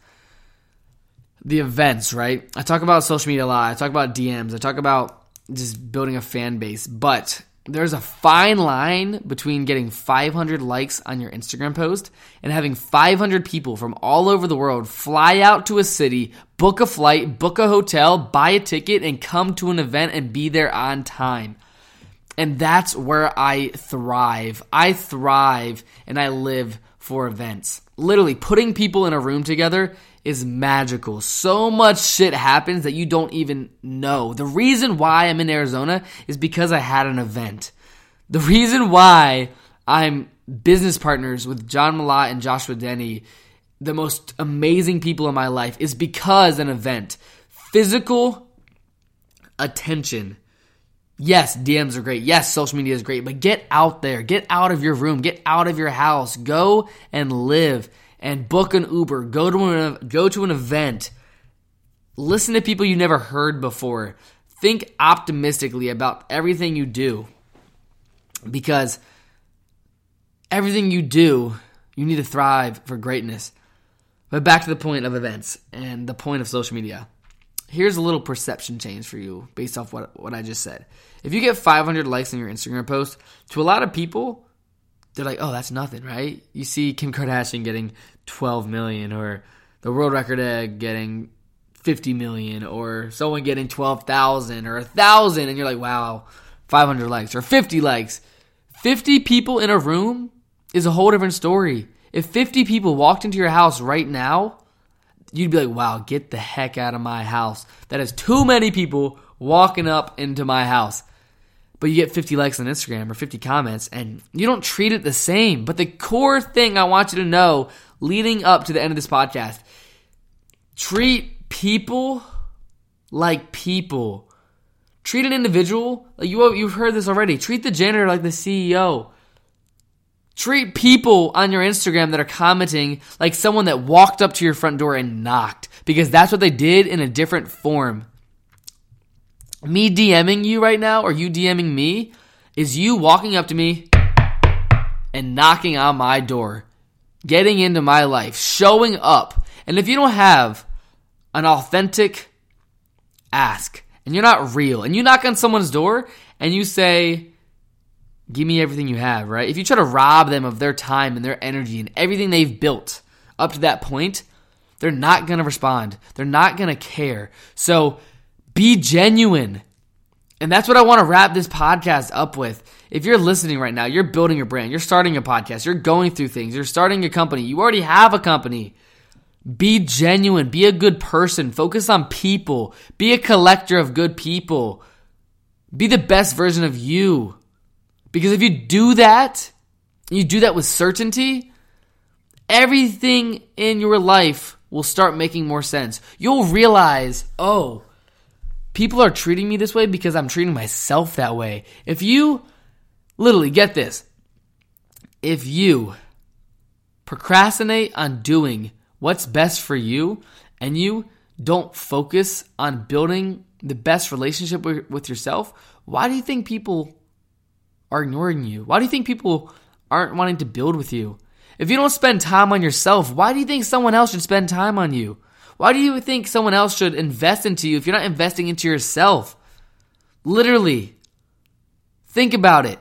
The events, right? I talk about social media a lot. I talk about DMs. I talk about just building a fan base. But there's a fine line between getting 500 likes on your Instagram post and having 500 people from all over the world fly out to a city, book a flight, book a hotel, buy a ticket, and come to an event and be there on time. And that's where I thrive. I thrive and I live for events. Literally, putting people in a room together is magical. So much shit happens that you don't even know. The reason why I'm in Arizona is because I had an event. The reason why I'm business partners with John Malott and Joshua Denny, the most amazing people in my life, is because an event. Physical attention. Yes, DMs are great. Yes, social media is great, but get out there. Get out of your room. Get out of your house. Go and live and book an Uber, go to an, go to an event, listen to people you never heard before. Think optimistically about everything you do because everything you do, you need to thrive for greatness. But back to the point of events and the point of social media. Here's a little perception change for you based off what, what I just said. If you get 500 likes on your Instagram post, to a lot of people, they're like, oh, that's nothing, right? You see Kim Kardashian getting 12 million or the world record egg getting 50 million or someone getting 12,000 or 1,000 and you're like, wow, 500 likes or 50 likes. 50 people in a room is a whole different story. If 50 people walked into your house right now, you'd be like, wow, get the heck out of my house. That is too many people walking up into my house but you get 50 likes on Instagram or 50 comments and you don't treat it the same. But the core thing I want you to know leading up to the end of this podcast treat people like people. Treat an individual like you you've heard this already. Treat the janitor like the CEO. Treat people on your Instagram that are commenting like someone that walked up to your front door and knocked because that's what they did in a different form me DMing you right now or you DMing me is you walking up to me and knocking on my door, getting into my life, showing up. And if you don't have an authentic ask and you're not real and you knock on someone's door and you say, Give me everything you have, right? If you try to rob them of their time and their energy and everything they've built up to that point, they're not going to respond. They're not going to care. So be genuine. And that's what I want to wrap this podcast up with. If you're listening right now, you're building your brand, you're starting a podcast, you're going through things, you're starting a company, you already have a company. Be genuine, be a good person, focus on people, be a collector of good people, be the best version of you. Because if you do that, you do that with certainty, everything in your life will start making more sense. You'll realize, oh, people are treating me this way because I'm treating myself that way. If you literally get this, if you procrastinate on doing what's best for you and you don't focus on building the best relationship with yourself, why do you think people are ignoring you? Why do you think people aren't wanting to build with you? If you don't spend time on yourself, why do you think someone else should spend time on you? Why do you think someone else should invest into you if you're not investing into yourself? Literally. Think about it.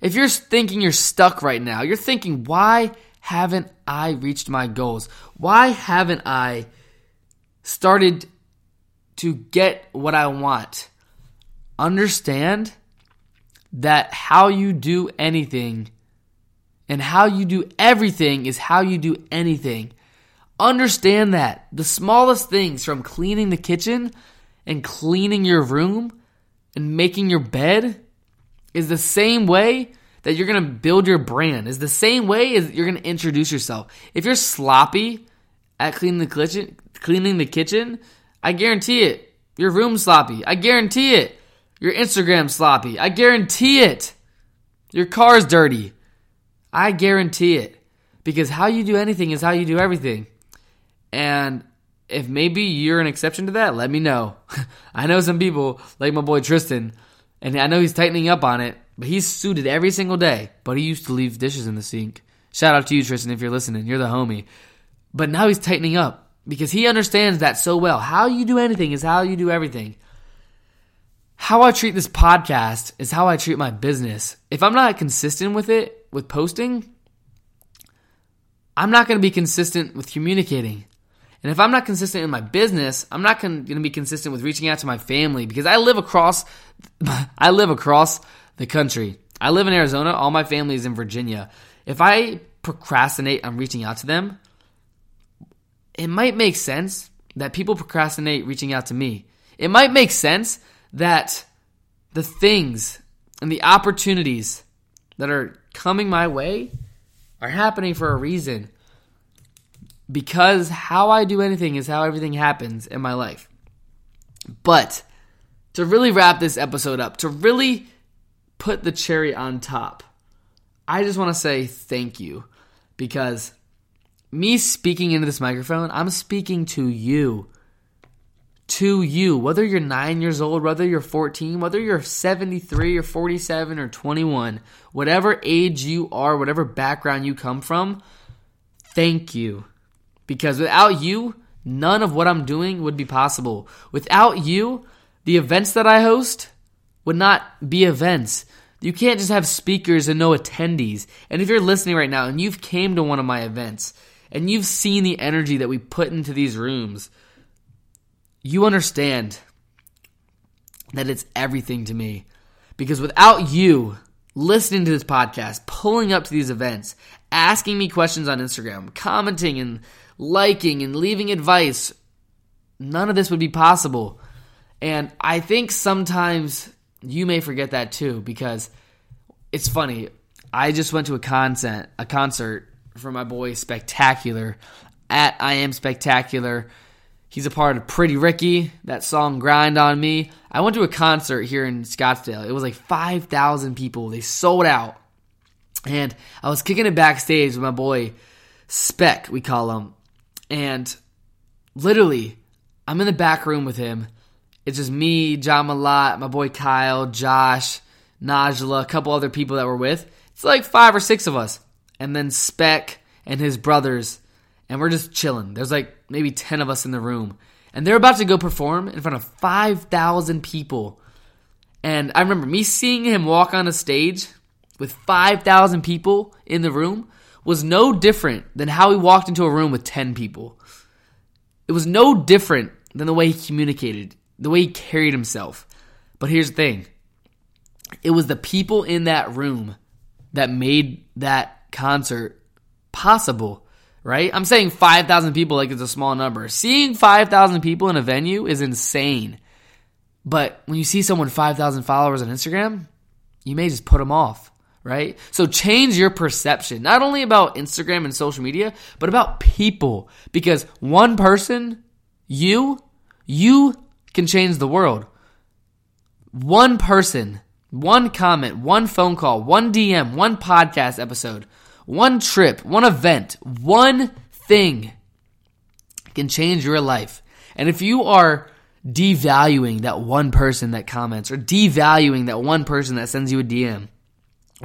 If you're thinking you're stuck right now, you're thinking, why haven't I reached my goals? Why haven't I started to get what I want? Understand that how you do anything and how you do everything is how you do anything. Understand that. The smallest things from cleaning the kitchen and cleaning your room and making your bed is the same way that you're going to build your brand. Is the same way as you're going to introduce yourself. If you're sloppy at cleaning the kitchen, cleaning the kitchen, I guarantee it. Your room's sloppy. I guarantee it. Your Instagram's sloppy. I guarantee it. Your car's dirty. I guarantee it. Because how you do anything is how you do everything. And if maybe you're an exception to that, let me know. I know some people, like my boy Tristan, and I know he's tightening up on it, but he's suited every single day. But he used to leave dishes in the sink. Shout out to you, Tristan, if you're listening. You're the homie. But now he's tightening up because he understands that so well. How you do anything is how you do everything. How I treat this podcast is how I treat my business. If I'm not consistent with it, with posting, I'm not going to be consistent with communicating. And if I'm not consistent in my business, I'm not going to be consistent with reaching out to my family because I live across I live across the country. I live in Arizona, all my family is in Virginia. If I procrastinate on reaching out to them, it might make sense that people procrastinate reaching out to me. It might make sense that the things and the opportunities that are coming my way are happening for a reason because how I do anything is how everything happens in my life. But to really wrap this episode up, to really put the cherry on top, I just want to say thank you because me speaking into this microphone, I'm speaking to you. To you, whether you're nine years old, whether you're 14, whether you're 73 or 47 or 21, whatever age you are, whatever background you come from, thank you because without you, none of what I'm doing would be possible. Without you, the events that I host would not be events. You can't just have speakers and no attendees. And if you're listening right now and you've came to one of my events and you've seen the energy that we put into these rooms, you understand that it's everything to me. Because without you listening to this podcast, pulling up to these events, asking me questions on Instagram, commenting and liking and leaving advice, none of this would be possible. And I think sometimes you may forget that too because it's funny. I just went to a concert, a concert for my boy Spectacular at I Am Spectacular. He's a part of Pretty Ricky, that song Grind on Me. I went to a concert here in Scottsdale. It was like 5,000 people. They sold out. And I was kicking it backstage with my boy Spec, we call him. And literally, I'm in the back room with him. It's just me, John Malott, my boy Kyle, Josh, Najla, a couple other people that we're with. It's like five or six of us. And then Spec and his brothers. And we're just chilling. There's like maybe 10 of us in the room. And they're about to go perform in front of 5,000 people. And I remember me seeing him walk on a stage with 5,000 people in the room was no different than how he walked into a room with 10 people. It was no different than the way he communicated, the way he carried himself. But here's the thing it was the people in that room that made that concert possible, right? I'm saying 5,000 people like it's a small number. Seeing 5,000 people in a venue is insane. But when you see someone 5,000 followers on Instagram, you may just put them off, right? So change your perception, not only about Instagram and social media, but about people. Because one person, you, you can change the world. One person, one comment, one phone call, one DM, one podcast episode, one trip, one event, one thing can change your life. And if you are devaluing that one person that comments or devaluing that one person that sends you a DM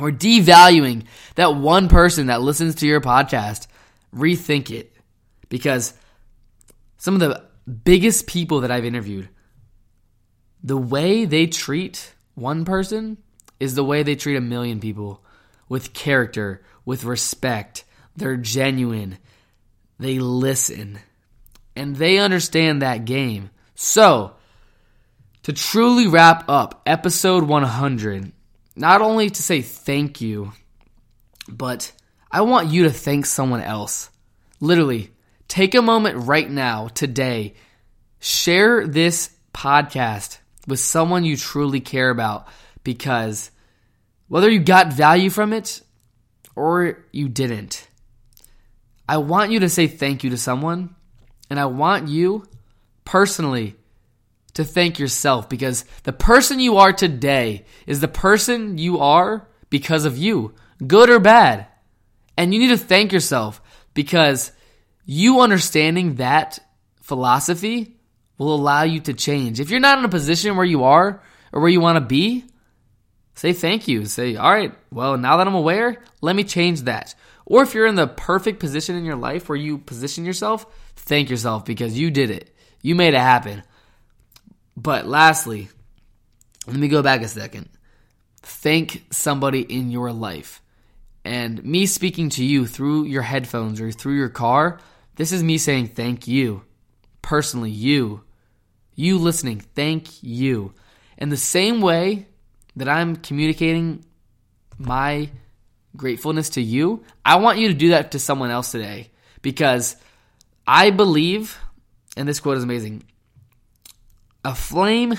or devaluing that one person that listens to your podcast, rethink it because some of the biggest people that I've interviewed, the way they treat one person is the way they treat a million people with character, with respect. They're genuine. They listen. And they understand that game. So, to truly wrap up episode 100, not only to say thank you, but I want you to thank someone else. Literally, take a moment right now, today, share this podcast with someone you truly care about because whether you got value from it or you didn't, I want you to say thank you to someone, and I want you personally to thank yourself because the person you are today is the person you are because of you, good or bad. And you need to thank yourself because you understanding that philosophy will allow you to change. If you're not in a position where you are or where you want to be, say thank you. Say, all right, well, now that I'm aware, let me change that. Or if you're in the perfect position in your life where you position yourself, thank yourself because you did it. You made it happen. But lastly, let me go back a second. Thank somebody in your life. And me speaking to you through your headphones or through your car, this is me saying thank you. Personally, you. You listening, thank you. In the same way that I'm communicating my gratefulness to you, I want you to do that to someone else today because I believe and this quote is amazing. A flame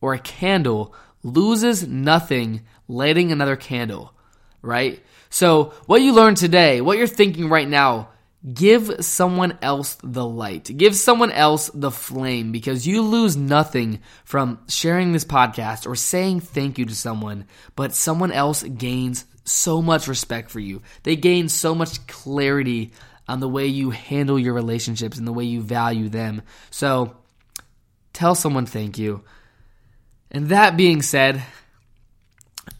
or a candle loses nothing lighting another candle, right? So, what you learned today, what you're thinking right now, give someone else the light. Give someone else the flame because you lose nothing from sharing this podcast or saying thank you to someone, but someone else gains so much respect for you. They gain so much clarity on the way you handle your relationships and the way you value them. So tell someone thank you. And that being said,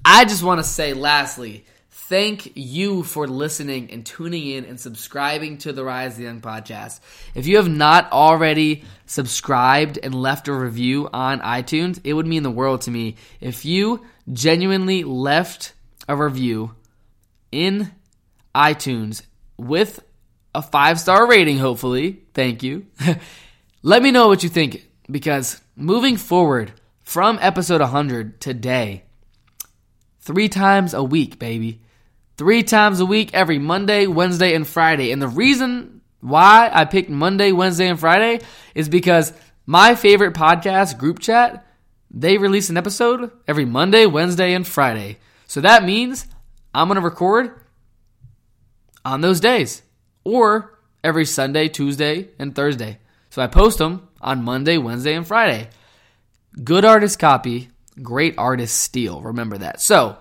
I just want to say lastly, thank you for listening and tuning in and subscribing to the Rise of the Young podcast. If you have not already subscribed and left a review on iTunes, it would mean the world to me. If you genuinely left a review in iTunes with a five star rating, hopefully. Thank you. Let me know what you think because moving forward from episode 100 today, three times a week, baby. Three times a week, every Monday, Wednesday, and Friday. And the reason why I picked Monday, Wednesday, and Friday is because my favorite podcast, Group Chat, they release an episode every Monday, Wednesday, and Friday. So that means I'm going to record on those days or every Sunday, Tuesday, and Thursday. So I post them on Monday, Wednesday, and Friday. Good artist copy, great artist steal. Remember that. So,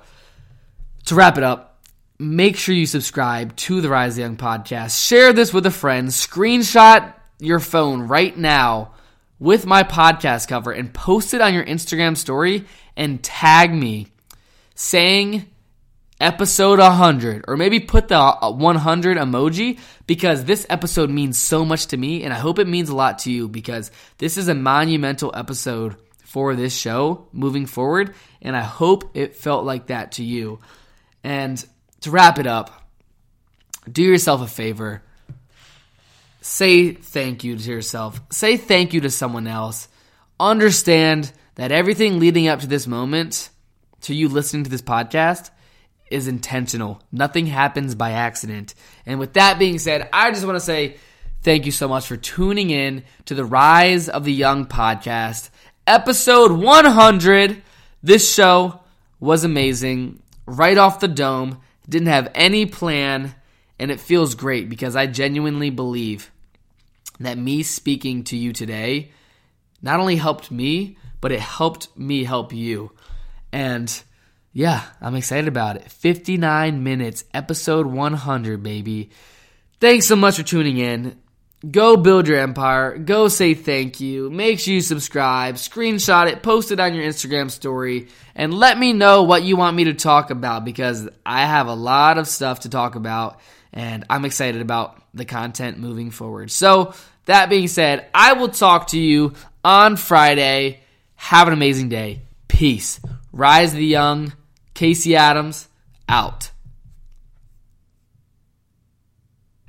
to wrap it up, make sure you subscribe to the Rise Young podcast. Share this with a friend. Screenshot your phone right now with my podcast cover and post it on your Instagram story and tag me saying episode 100 or maybe put the uh, 100 emoji because this episode means so much to me and I hope it means a lot to you because this is a monumental episode for this show moving forward and I hope it felt like that to you. And to wrap it up, do yourself a favor. Say thank you to yourself. Say thank you to someone else. Understand that everything leading up to this moment, to you listening to this podcast, is intentional. Nothing happens by accident. And with that being said, I just want to say thank you so much for tuning in to the Rise of the Young podcast, episode 100. This show was amazing, right off the dome. Didn't have any plan, and it feels great because I genuinely believe that me speaking to you today not only helped me, but it helped me help you. And yeah, I'm excited about it. 59 minutes, episode 100, baby. Thanks so much for tuning in. Go build your empire. Go say thank you. Make sure you subscribe, screenshot it, post it on your Instagram story, and let me know what you want me to talk about because I have a lot of stuff to talk about and I'm excited about the content moving forward. So, that being said, I will talk to you on Friday. Have an amazing day. Peace. Rise the young. Casey Adams out.